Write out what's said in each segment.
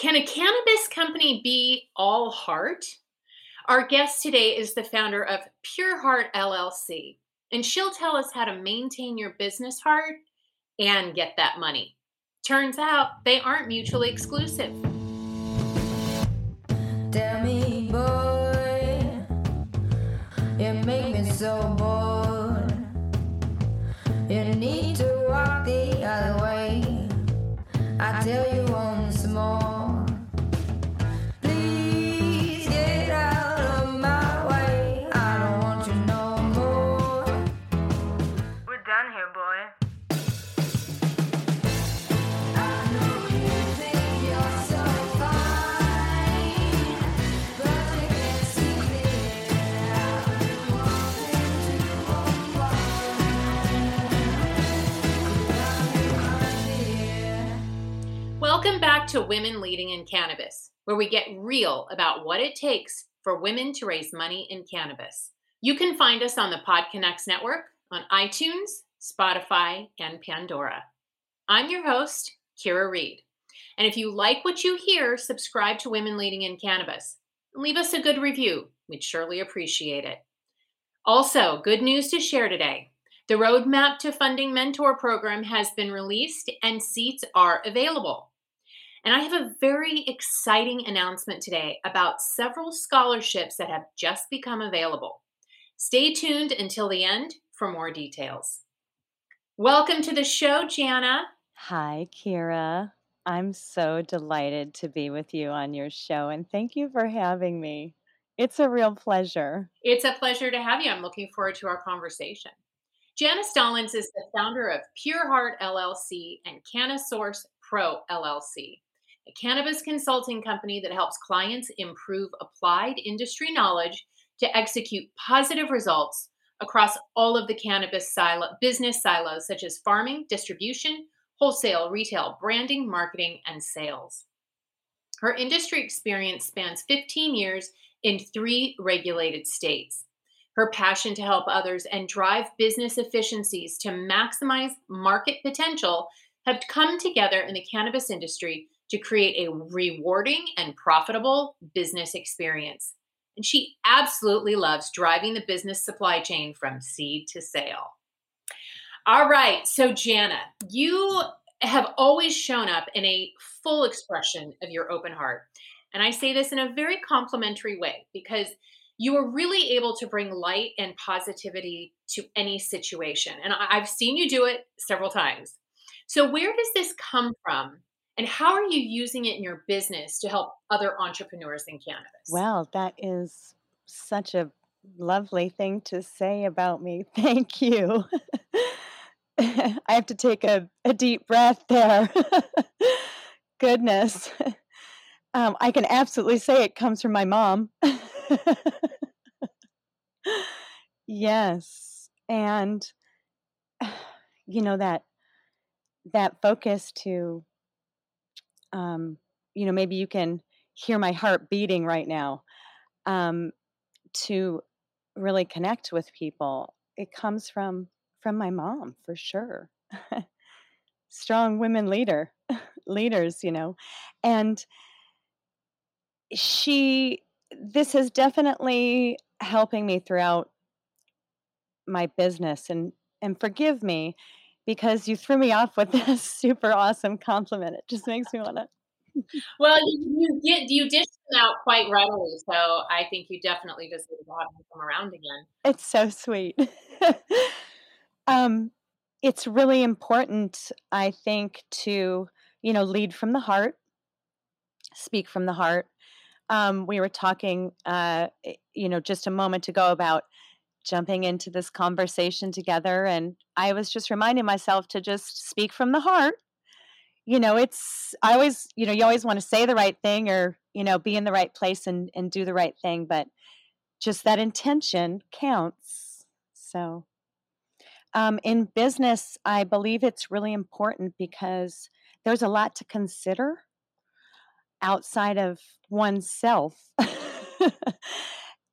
Can a cannabis company be all heart? Our guest today is the founder of Pure Heart LLC, and she'll tell us how to maintain your business heart and get that money. Turns out they aren't mutually exclusive. Tell me, boy, you make me so to Women Leading in Cannabis, where we get real about what it takes for women to raise money in cannabis. You can find us on the PodConx network on iTunes, Spotify, and Pandora. I'm your host, Kyra Reed. And if you like what you hear, subscribe to Women Leading in Cannabis leave us a good review. We'd surely appreciate it. Also, good news to share today. The Roadmap to Funding Mentor program has been released and seats are available. And I have a very exciting announcement today about several scholarships that have just become available. Stay tuned until the end for more details. Welcome to the show, Jana. Hi, Kyra. I'm so delighted to be with you on your show, and thank you for having me. It's a real pleasure. It's a pleasure to have you. I'm looking forward to our conversation. Jana Stolins is the founder of Pure Heart LLC and Canna Source Pro LLC, a cannabis consulting company that helps clients improve applied industry knowledge to execute positive results across all of the cannabis silo, business silos such as farming, distribution, wholesale, retail, branding, marketing, and sales. Her industry experience spans 15 years in three regulated states. Her passion to help others and drive business efficiencies to maximize market potential have come together in the cannabis industry to create a rewarding and profitable business experience. And she absolutely loves driving the business supply chain from seed to sale. All right, so Jana, you have always shown up in a full expression of your open heart. And I say this in a very complimentary way because you are really able to bring light and positivity to any situation. And I've seen you do it several times. So, where does this come from? And how are you using it in your business to help other entrepreneurs in cannabis? Well, that is such a lovely thing to say about me. Thank you. I have to take a, a deep breath there. Goodness. Um, I can absolutely say it comes from my mom. yes. And you know that that focus to um, you know, maybe you can hear my heart beating right now. Um, to really connect with people, it comes from from my mom for sure. Strong women leader, leaders, you know, and she. This is definitely helping me throughout my business, and and forgive me because you threw me off with this super awesome compliment. It just makes me want to Well, you, you get you dish them out quite readily, so I think you definitely deserve to have them come around again. It's so sweet. um, it's really important, I think, to you know lead from the heart, speak from the heart. Um, we were talking, uh, eh, you know, just a moment ago about jumping into this conversation together, and I was just reminding myself to just speak from the heart. You know, it's I always, you know, you always want to say the right thing or you know be in the right place and and do the right thing, but just that intention counts. So um, in business, I believe it's really important because there's a lot to consider outside of oneself.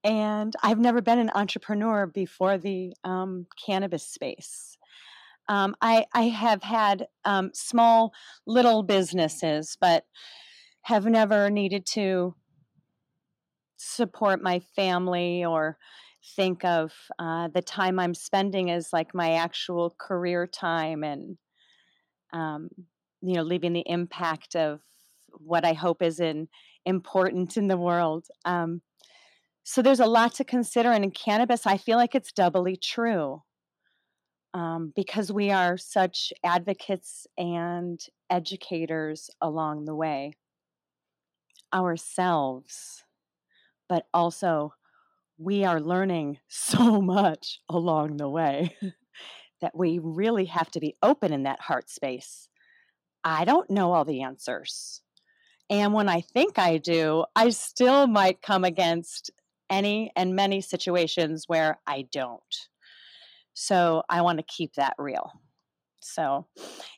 and I've never been an entrepreneur before the um, cannabis space. Um, I, I have had um, small little businesses, but have never needed to support my family or think of uh, the time I'm spending as like my actual career time and, um, you know, leaving the impact of what I hope is in, important in the world. Um, so there's a lot to consider. And in cannabis, I feel like it's doubly true um, because we are such advocates and educators along the way ourselves, but also we are learning so much along the way that we really have to be open in that heart space. I don't know all the answers. And when I think I do, I still might come against any and many situations where I don't. So I want to keep that real. So,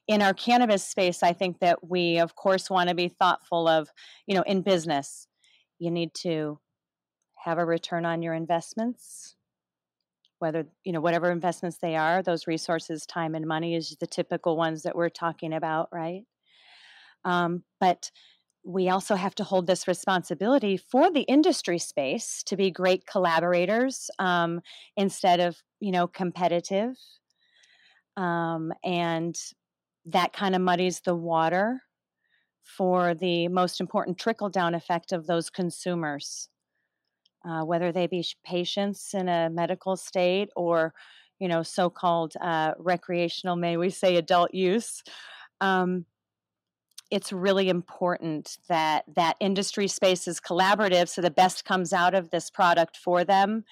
in our cannabis space, I think that we, of course, want to be thoughtful of, you know, in business, you need to have a return on your investments, whether, you know, whatever investments they are, those resources, time and money is the typical ones that we're talking about, right? Um, but we also have to hold this responsibility for the industry space to be great collaborators um, instead of, you know, competitive um, and that kind of muddies the water for the most important trickle down effect of those consumers, uh, whether they be patients in a medical state or, you know, so called uh, recreational, may we say, adult use. Um, it's really important that that industry space is collaborative so the best comes out of this product for them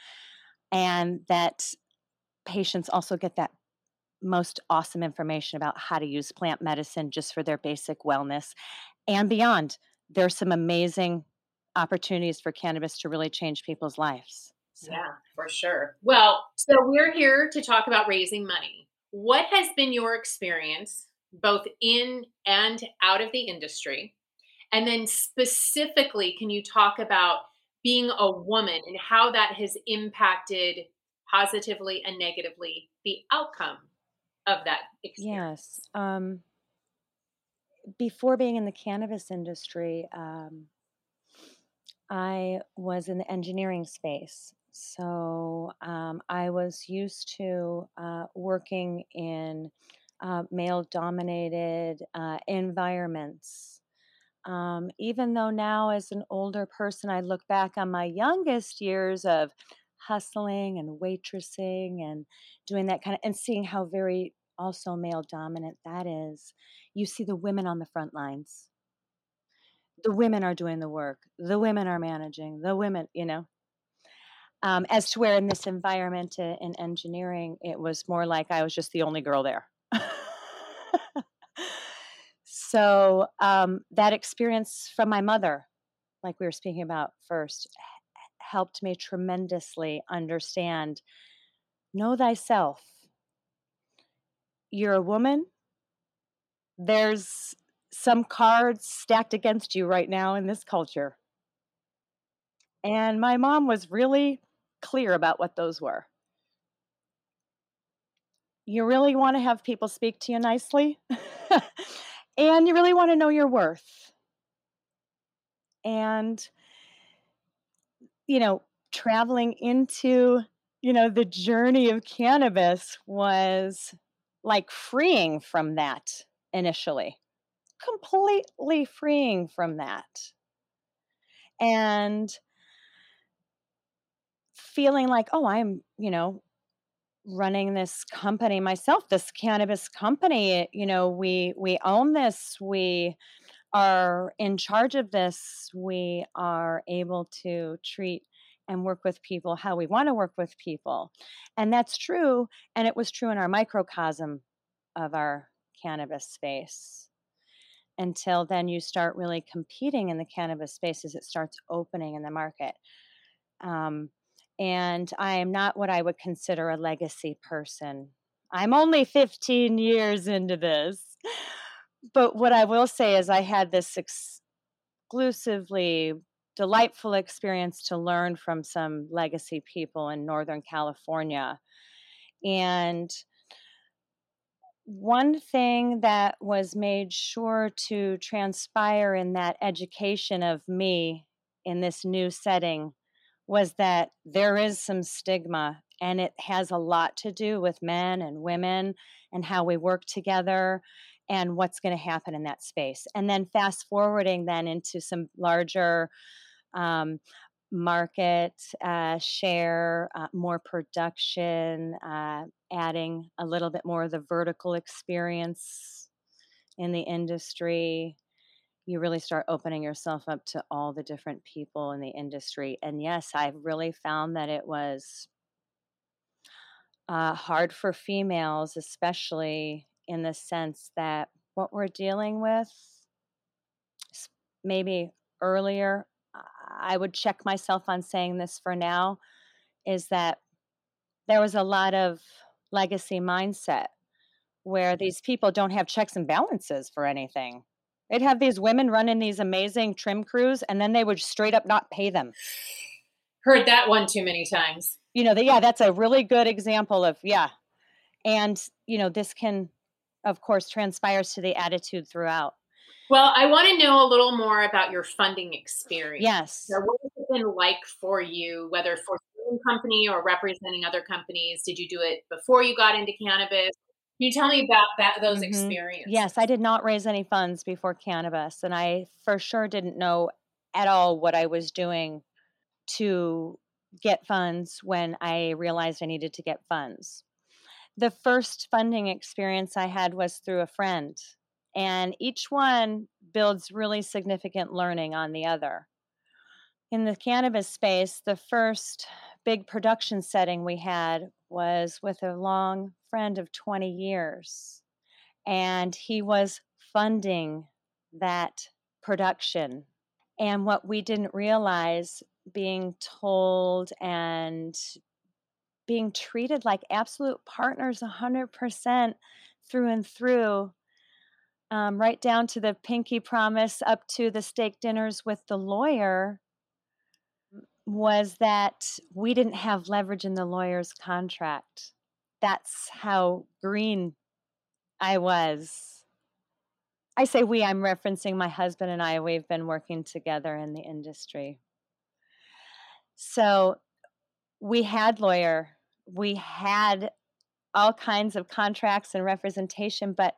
and that patients also get that most awesome information about how to use plant medicine just for their basic wellness and beyond. There's some amazing opportunities for cannabis to really change people's lives. So. Yeah, for sure. Well, so we're here to talk about raising money. What has been your experience, both in and out of the industry? And then specifically, can you talk about being a woman and how that has impacted positively and negatively the outcome of that experience? Yes. Um, before being in the cannabis industry, um, I was in the engineering space. So um, I was used to uh, working in uh, male dominated uh, environments. Um, even though now, as an older person, I look back on my youngest years of hustling and waitressing and doing that kind of and seeing how very also male dominant that is you see the women on the front lines. The women are doing the work. The women are managing. The women you know? Um, as to where in this environment uh, in engineering it was more like i was just the only girl there so um, that experience from my mother like we were speaking about first helped me tremendously understand know thyself you're a woman, there's some cards stacked against you right now in this culture. And my mom was really clear about what those were. You really want to have people speak to you nicely, and you really want to know your worth. And, you know, traveling into, you know, the journey of cannabis was like freeing from that initially, completely freeing from that. And feeling like, oh, I'm, you know, running this company myself, this cannabis company, you know, we we own this, we are in charge of this, we are able to treat and work with people how we want to work with people. And that's true. And it was true in our microcosm of our cannabis space. Until then, you start really competing in the cannabis space as it starts opening in the market. Um, and I am not what I would consider a legacy person. I'm only 15 years into this. But what I will say is, I had this exclusively delightful experience to learn from some legacy people in Northern California. And one thing that was made sure to transpire in that education of me in this new setting was that there is some stigma and it has a lot to do with men and women and how we work together and what's going to happen in that space and then fast forwarding then into some larger um, market uh, share, uh, more production, uh, adding a little bit more of the vertical experience in the industry. You really start opening yourself up to all the different people in the industry. And yes, I've really found that it was uh, hard for females, especially in the sense that what we're dealing with, maybe earlier I would check myself on saying this for now is that there was a lot of legacy mindset where these people don't have checks and balances for anything. They'd have these women running these amazing trim crews and then they would straight up not pay them. Heard that one too many times. You know, the, yeah, that's a really good example of, yeah. And, you know, this can, of course, transpires to the attitude throughout. Well, I want to know a little more about your funding experience. Yes. So what has it been like for you, whether for your own company or representing other companies? Did you do it before you got into cannabis? Can you tell me about that those mm-hmm. experiences? Yes, I did not raise any funds before cannabis, and I for sure didn't know at all what I was doing to get funds when I realized I needed to get funds. The first funding experience I had was through a friend and each one builds really significant learning on the other. In the cannabis space, the first big production setting we had was with a long friend of 20 years, and he was funding that production. And what we didn't realize being told and being treated like absolute partners 100% through and through um, right down to the pinky promise up to the steak dinners with the lawyer was that we didn't have leverage in the lawyer's contract. That's how green I was. I say we, I'm referencing my husband and I. We've been working together in the industry. So we had lawyer, we had all kinds of contracts and representation, but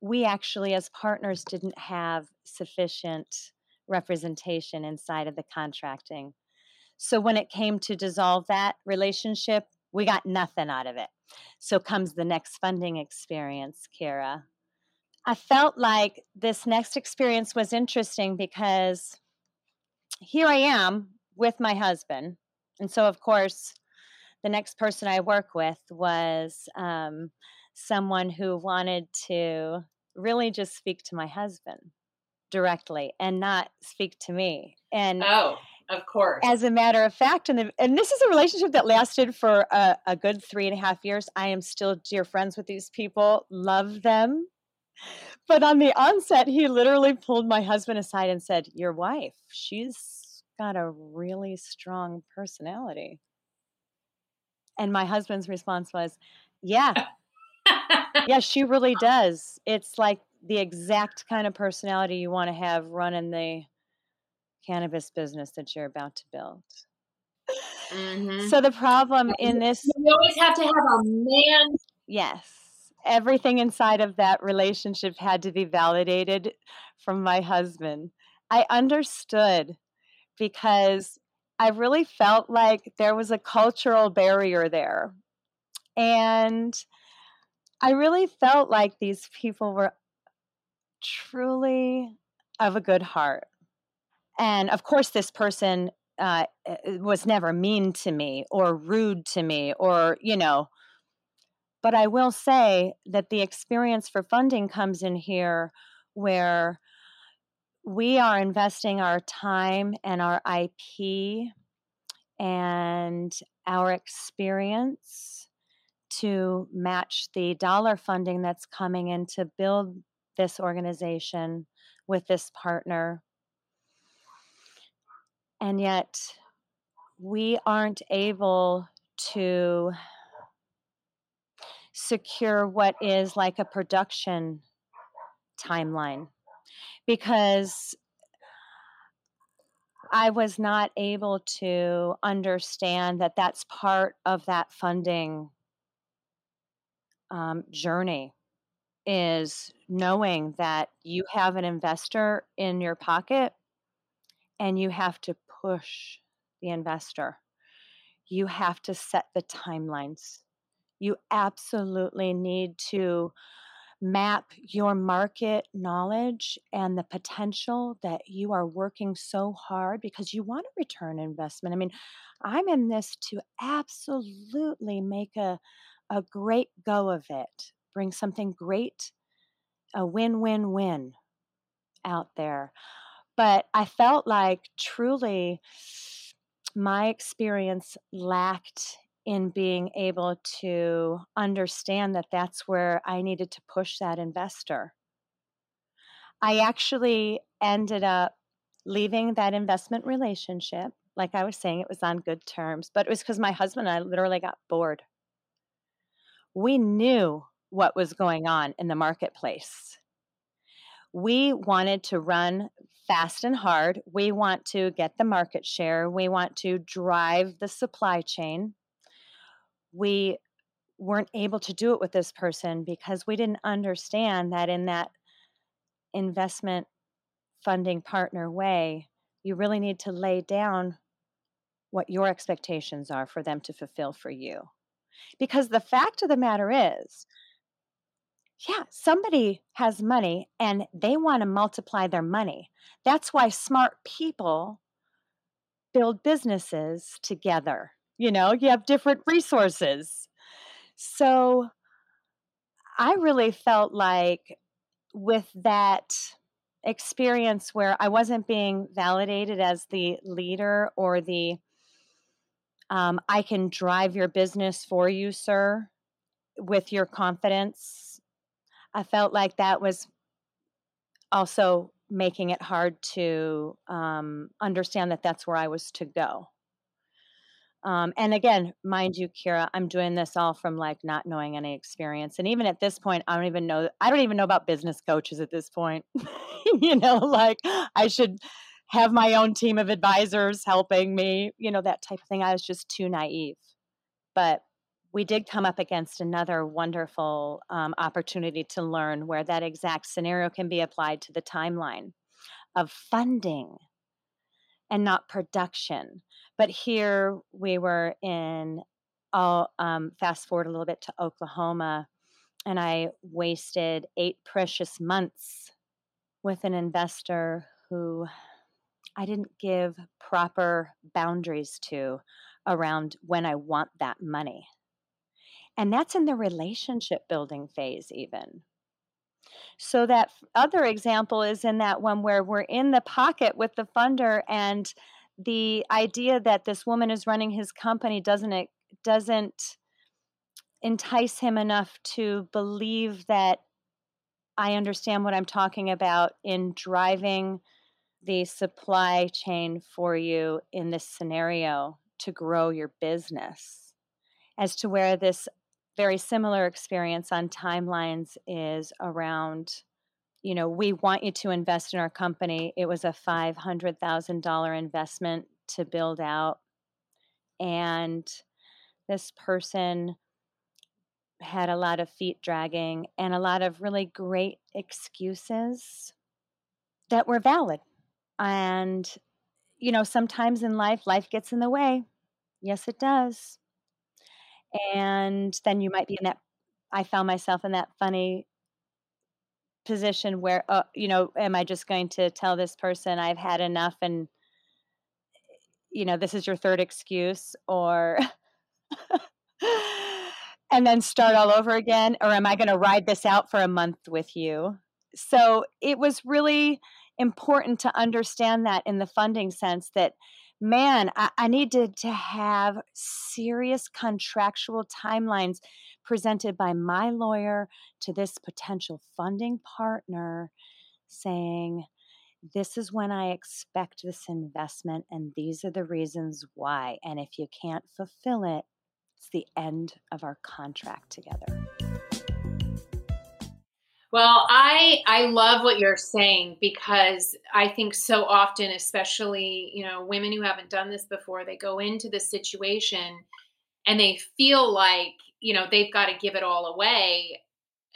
we actually, as partners, didn't have sufficient representation inside of the contracting. So when it came to dissolve that relationship, we got nothing out of it. So comes the next funding experience, Kyra. I felt like this next experience was interesting because here I am with my husband. And so, of course, the next person I work with was um, someone who wanted to really just speak to my husband directly and not speak to me. And oh, of course. As a matter of fact, and the, and this is a relationship that lasted for a, a good three and a half years. I am still dear friends with these people, love them. But on the onset, he literally pulled my husband aside and said, "Your wife, she's got a really strong personality." And my husband's response was, "Yeah, yeah, she really does. It's like the exact kind of personality you want to have running the cannabis business that you're about to build. Mm-hmm. So the problem in this you always have to have a man. Yes. Everything inside of that relationship had to be validated from my husband. I understood because I really felt like there was a cultural barrier there. And I really felt like these people were truly of a good heart. And of course, this person uh, eh, eh, was never mean to me or rude to me or, you know, but I will say that the experience for funding comes in here where we are investing our time and our IP and our experience to match the dollar funding that's coming in to build this organization with this partner. And yet, we aren't able to secure what is like a production timeline because I was not able to understand that that's part of that funding um, journey is knowing that you have an investor in your pocket and you have to push the investor. You have to set the timelines. You absolutely need to map your market knowledge and the potential that you are working so hard because you want to return investment. I mean, I'm in this to absolutely make a a great go of it, bring something great, a win-win-win out there. But I felt like truly my experience lacked in being able to understand that that's where I needed to push that investor. I actually ended up leaving that investment relationship. Like I was saying, it was on good terms, but it was because my husband and I literally got bored. We knew what was going on in the marketplace. We wanted to run fast and hard. We want to get the market share. We want to drive the supply chain we weren't able to do it with this person because we didn't understand that in that investment funding partner way, you really need to lay down what your expectations are for them to fulfill for you. Because the fact of the matter is, yeah, somebody has money and they want to multiply their money. That's why smart people build businesses together you know, you have different resources. So I really felt like with that experience where I wasn't being validated as the leader or the um, I can drive your business for you, sir, with your confidence. I felt like that was also making it hard to um, understand that that's where I was to go. Um, and again, mind you, Kyra, I'm doing this all from like not knowing any experience. And even at this point, I don't even know, I don't even know about business coaches at this point. you know, like I should have my own team of advisors helping me, you know, that type of thing. I was just too naive. But we did come up against another wonderful um, opportunity to learn where that exact scenario can be applied to the timeline of funding and not production. But here we were in, I'll um, fast forward a little bit to Oklahoma, and I wasted eight precious months with an investor who I didn't give proper boundaries to around when I want that money. And that's in the relationship building phase, even. So that other example is in that one where we're in the pocket with the funder and the idea that this woman is running his company doesn't it doesn't entice him enough to believe that I understand what I'm talking about in driving the supply chain for you in this scenario to grow your business. As to where this very similar experience on timelines is around you know we want you to invest in our company. It was a $500000 investment to build out and this person had a lot of feet dragging and a lot of really great excuses that were valid and you know sometimes in life life gets in the way. Yes it does and then you might be in that i found myself in that funny position where uh, you know am i just going to tell this person i've had enough and you know this is your third excuse or and then start all over again or am i going to ride this out for a month with you? So it was really important to understand that in the funding sense that man, I, I needed to have serious contractual timelines presented by my lawyer to this potential funding partner saying, this is when I expect this investment, and these are the reasons why. And if you can't fulfill it, It's the end of our contract together. Well, I I love what you're saying because I think so often especially, you know, women who haven't done this before, they go into this situation and they feel like, you know, they've got to give it all away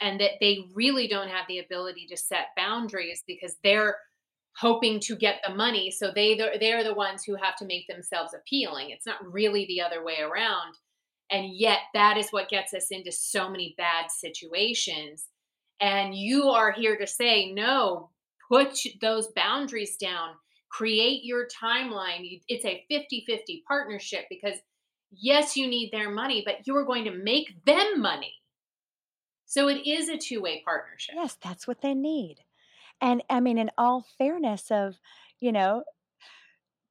and that they really don't have the ability to set boundaries because they're hoping to get the money. So they they're the ones who have to make themselves appealing. It's not really the other way around. And yet that is what gets us into so many bad situations and you are here to say no put those boundaries down create your timeline it's a 50-50 partnership because yes you need their money but you're going to make them money so it is a two-way partnership Yes, that's what they need. And I mean, in all fairness of, you know,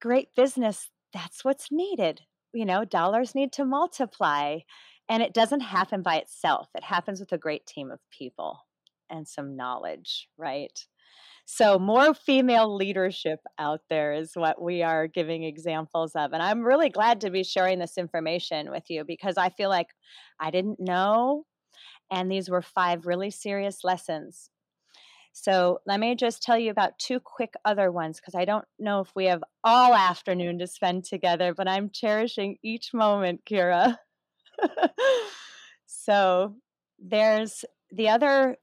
great business, that's what's needed. You know, dollars need to multiply. And it doesn't happen by itself. It happens with a great team of people and some knowledge, right? So, more female leadership out there is what we are giving examples of. And I'm really glad to be sharing this information with you because I feel like I didn't know. And these were five really serious lessons so let me just tell you about two quick other ones because I don't know if we have all afternoon to spend together, but I'm cherishing each moment, Kyra. so there's the other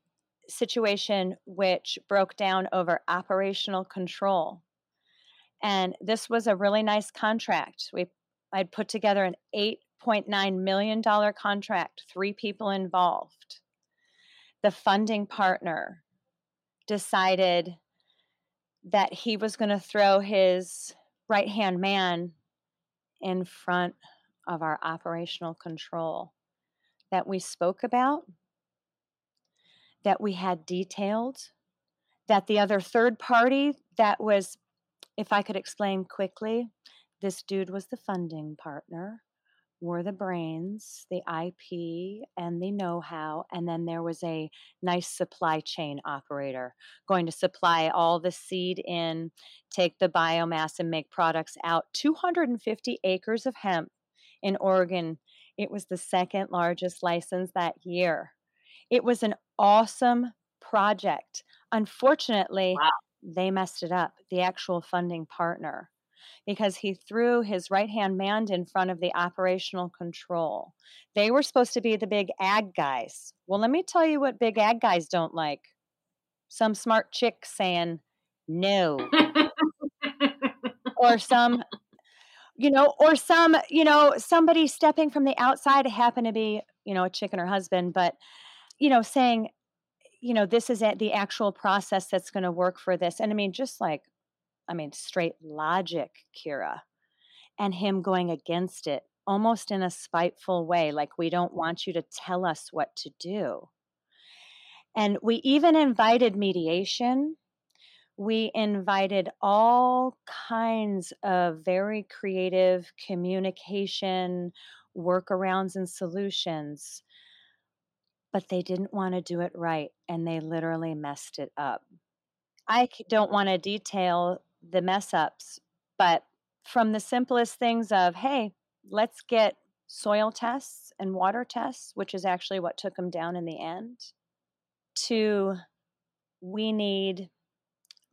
situation which broke down over operational control. And this was a really nice contract. We I'd put together an $8.9 million contract, three people involved. The funding partner decided that he was going to throw his right hand man in front of our operational control that we spoke about, that we had detailed, that the other third party that was, if I could explain quickly, this dude was the funding partner were the brains, the IP, and the know how. And then there was a nice supply chain operator going to supply all the seed in, take the biomass, and make products out. 250 acres of hemp in Oregon. It was the second largest license that year. It was an awesome project. Unfortunately, wow. they messed it up, the actual funding partner because he threw his right hand man in front of the operational control. They were supposed to be the big ag guys. Well, let me tell you what big ag guys don't like some smart chick saying no. or some you know or some you know somebody stepping from the outside happen to be you know a chick and her husband but you know saying you know this is the actual process that's going to work for this and i mean just like I mean, straight logic, Kyra, and him going against it almost in a spiteful way, like we don't mm-hmm. want you to tell us what to do. And we even invited mediation. We invited all kinds of very creative communication, workarounds, and solutions. But they didn't want to do it right, and they literally messed it up. I don't want to detail the mess ups. But from the simplest things of, hey, let's get soil tests and water tests, which is actually what took them down in the end, to we need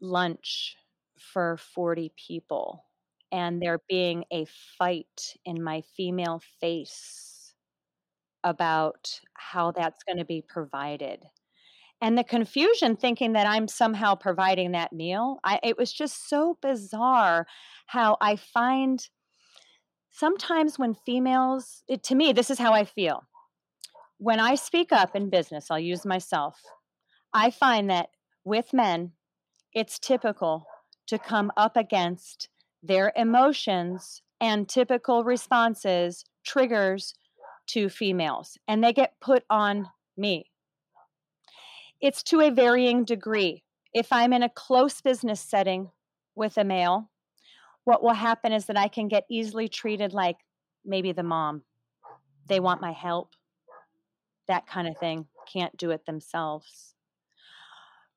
lunch for 40 people and there being a fight in my female face about how that's going to be provided and the confusion thinking that I'm somehow providing that meal. I, it was just so bizarre how I find sometimes when females, it, to me, this is how I feel. When I speak up in business, I'll use myself. I find that with men, it's typical to come up against their emotions and typical responses, triggers to females, and they get put on me it's to a varying degree. If I'm in a close business setting with a male, what will happen is that I can get easily treated like maybe the mom. They want my help, that kind of thing, can't do it themselves.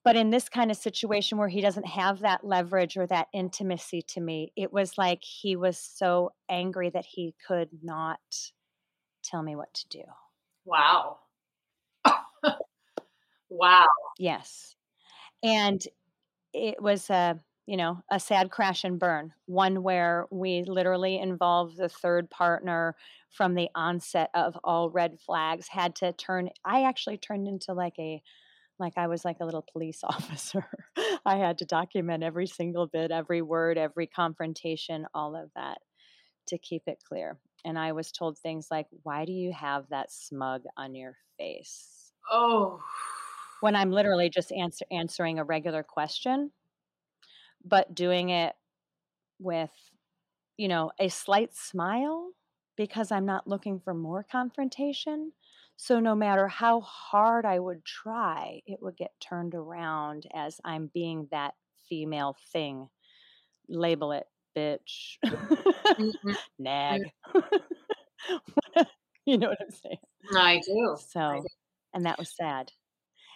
But in this kind of situation where he doesn't have that leverage or that intimacy to me, it was like he was so angry that he could not tell me what to do. Wow. wow. Yes. And it was a, you know, a sad crash and burn, one where we literally involved the third partner from the onset of all red flags, had to turn, I actually turned into like a, like I was like a little police officer. I had to document every single bit, every word, every confrontation, all of that to keep it clear. And I was told things like, Why do you have that smug on your face? Oh. When I'm literally just answer, answering a regular question, but doing it with, you know, a slight smile because I'm not looking for more confrontation. So no matter how hard I would try, it would get turned around as I'm being that female thing. Label it bitch, nag. you know what I'm saying? I do. I So, do. and that was sad.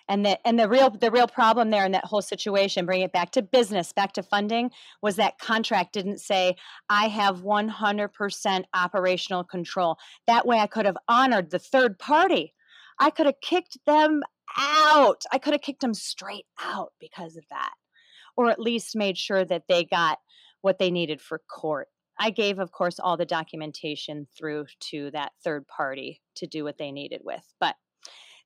And the and the real the real problem there in that whole situation, bring it back to business, back to funding, was that contract didn't say I have 100% operational control. That way, I could have honored the third party. I could have kicked them out. I could have kicked them straight out because of that, or at least made sure that they got what they needed for court. I gave, of course, all the documentation through to that third party to do what they needed with. But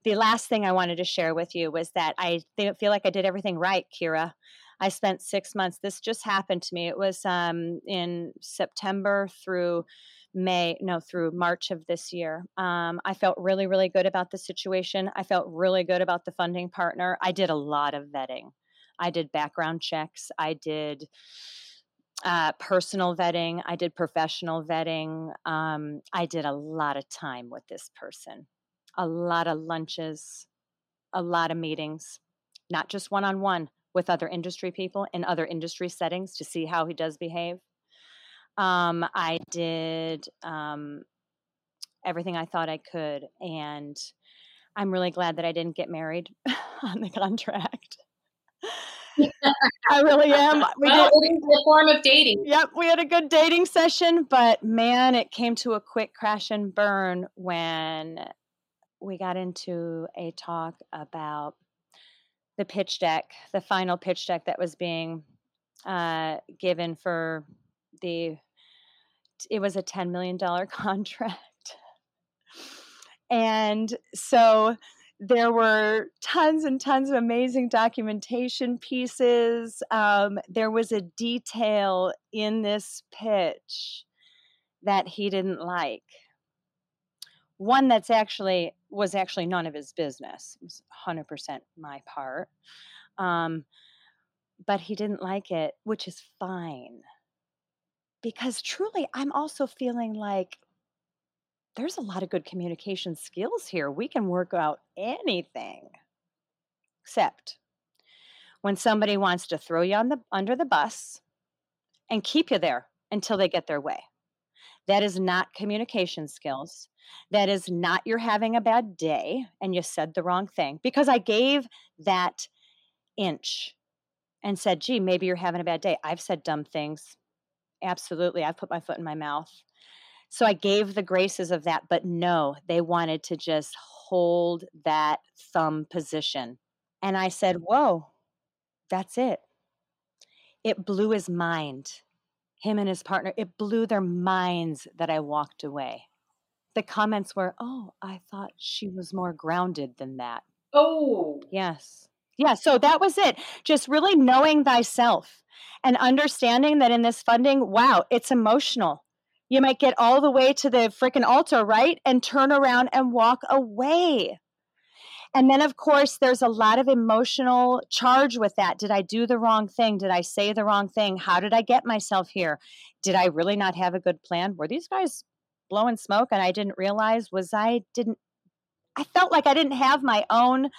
the last thing I wanted to share with you was that I fe- feel like I did everything right, Kyra. I spent six months. This just happened to me. It was um, in September through May, no, through March of this year. Um, I felt really, really good about the situation. I felt really good about the funding partner. I did a lot of vetting. I did background checks. I did uh, personal vetting. I did professional vetting. Um, I did a lot of time with this person, a lot of lunches, a lot of meetings, not just one on one with other industry people in other industry settings to see how he does behave. Um, I did um, everything I thought I could. And I'm really glad that I didn't get married on the contract. I really am. We well, did, it is a form of dating. Yep, we had a good dating session, but man, it came to a quick crash and burn when we got into a talk about the pitch deck, the final pitch deck that was being uh, given for the. It was a ten million dollar contract, and so there were tons and tons of amazing documentation pieces. Um, there was a detail in this pitch that he didn't like. One that's actually was actually none of his business. It was 100% my part. Um, but he didn't like it, which is fine. Because truly, I'm also feeling like there's a lot of good communication skills here. We can work out anything. Except when somebody wants to throw you on the under the bus and keep you there until they get their way. That is not communication skills. That is not you're having a bad day and you said the wrong thing because I gave that inch and said, "Gee, maybe you're having a bad day." I've said dumb things. Absolutely. I've put my foot in my mouth. So I gave the graces of that, but no, they wanted to just hold that thumb position. And I said, Whoa, that's it. It blew his mind, him and his partner, it blew their minds that I walked away. The comments were, Oh, I thought she was more grounded than that. Oh, Yes. Yeah, so that was it. Just really knowing thyself and understanding that in this funding, wow, it's emotional. You might get all the way to the freaking altar, right? And turn around and walk away. And then, of course, there's a lot of emotional charge with that. Did I do the wrong thing? Did I say the wrong thing? How did I get myself here? Did I really not have a good plan? Were these guys blowing smoke and I didn't realize? Was I didn't, I felt like I didn't have my own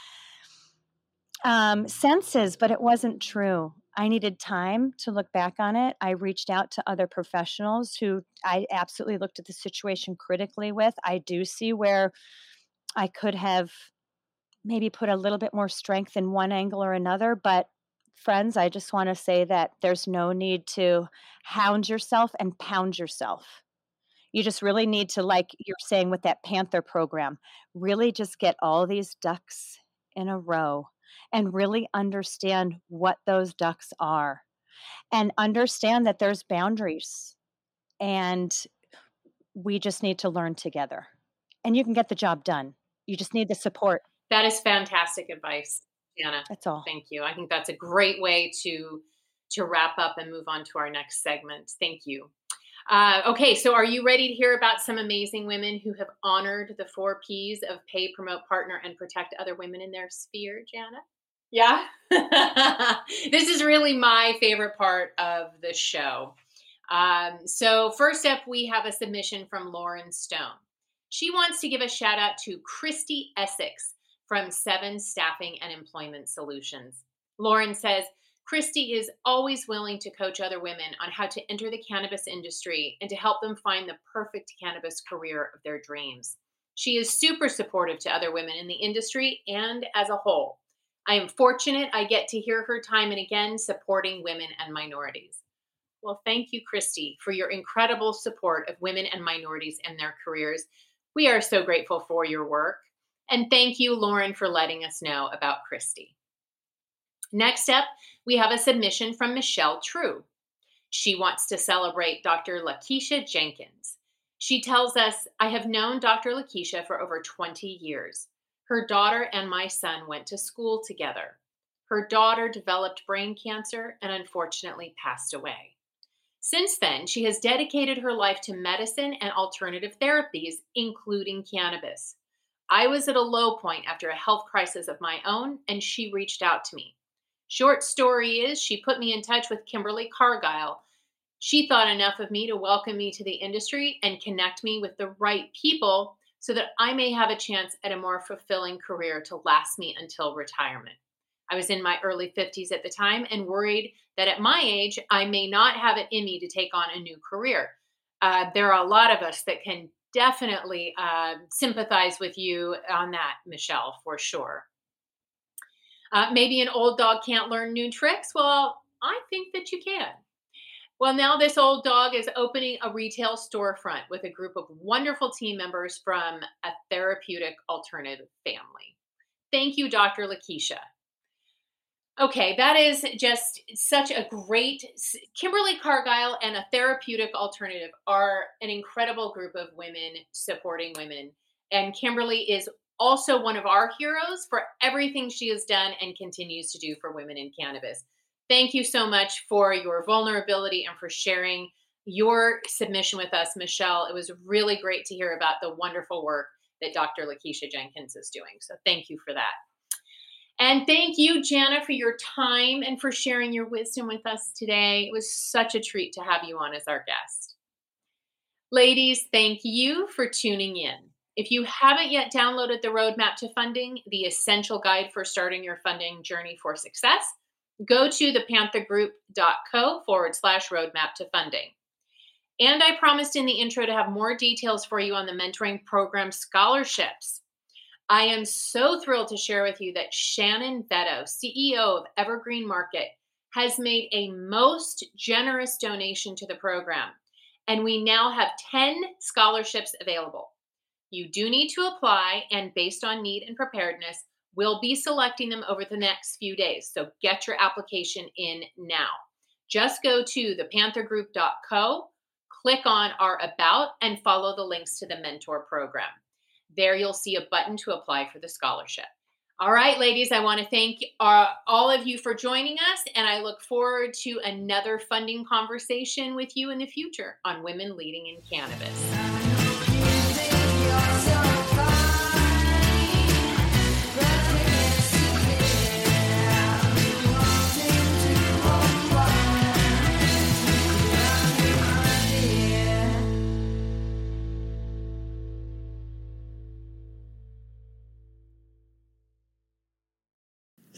um, senses, but it wasn't true. I needed time to look back on it. I reached out to other professionals who I absolutely looked at the situation critically with. I do see where I could have maybe put a little bit more strength in one angle or another, but friends, I just want to say that there's no need to hound yourself and pound yourself. You just really need to, like you're saying with that Panther program, really just get all these ducks in a row and really understand what those ducks are and understand that there's boundaries and we just need to learn together. And you can get the job done. You just need the support. That is fantastic advice Jana. that's all. Thank you. I think that's a great way to to wrap up and move on to our next segment. Thank you uh, okay, so are you ready to hear about some amazing women who have honored the four P's of pay, promote, partner, and protect other women in their sphere, Jana? Yeah. this is really my favorite part of the show. Um, so, first up, we have a submission from Lauren Stone. She wants to give a shout out to Christy Essex from Seven Staffing and Employment Solutions. Lauren says, Christy is always willing to coach other women on how to enter the cannabis industry and to help them find the perfect cannabis career of their dreams. She is super supportive to other women in the industry and as a whole. I am fortunate I get to hear her time and again supporting women and minorities. Well, thank you, Christy, for your incredible support of women and minorities and their careers. We are so grateful for your work. And thank you, Lauren, for letting us know about Christy. Next up, we have a submission from Michelle True. She wants to celebrate Dr. Lakeisha Jenkins. She tells us, I have known Dr. Lakeisha for over 20 years. Her daughter and my son went to school together. Her daughter developed brain cancer and unfortunately passed away. Since then, she has dedicated her life to medicine and alternative therapies, including cannabis. I was at a low point after a health crisis of my own, and she reached out to me. Short story is, she put me in touch with Kimberly Cargile. She thought enough of me to welcome me to the industry and connect me with the right people so that I may have a chance at a more fulfilling career to last me until retirement. I was in my early 50s at the time and worried that at my age, I may not have it in me to take on a new career. Uh, there are a lot of us that can definitely uh, sympathize with you on that, Michelle, for sure. Uh, maybe an old dog can't learn new tricks. Well, I think that you can. Well, now this old dog is opening a retail storefront with a group of wonderful team members from a therapeutic alternative family. Thank you, Dr. Lakeisha. Okay, that is just such a great. Kimberly Cargile and a therapeutic alternative are an incredible group of women supporting women. And Kimberly is also one of our heroes for everything she has done and continues to do for women in cannabis. Thank you so much for your vulnerability and for sharing your submission with us, Michelle. It was really great to hear about the wonderful work that Dr. Lakeisha Jenkins is doing. So thank you for that. And thank you, Jana, for your time and for sharing your wisdom with us today. It was such a treat to have you on as our guest. Ladies, thank you for tuning in. If you haven't yet downloaded the Roadmap to Funding, the essential guide for starting your funding journey for success, go to thepanthergroup.co forward slash roadmap to funding. And I promised in the intro to have more details for you on the mentoring program scholarships. I am so thrilled to share with you that Shannon Vetto, CEO of Evergreen Market, has made a most generous donation to the program. And we now have 10 scholarships available. You do need to apply, and based on need and preparedness, we'll be selecting them over the next few days. So get your application in now. Just go to thepanthergroup.co, click on our About, and follow the links to the mentor program. There you'll see a button to apply for the scholarship. All right, ladies, I want to thank uh, all of you for joining us, and I look forward to another funding conversation with you in the future on women leading in cannabis.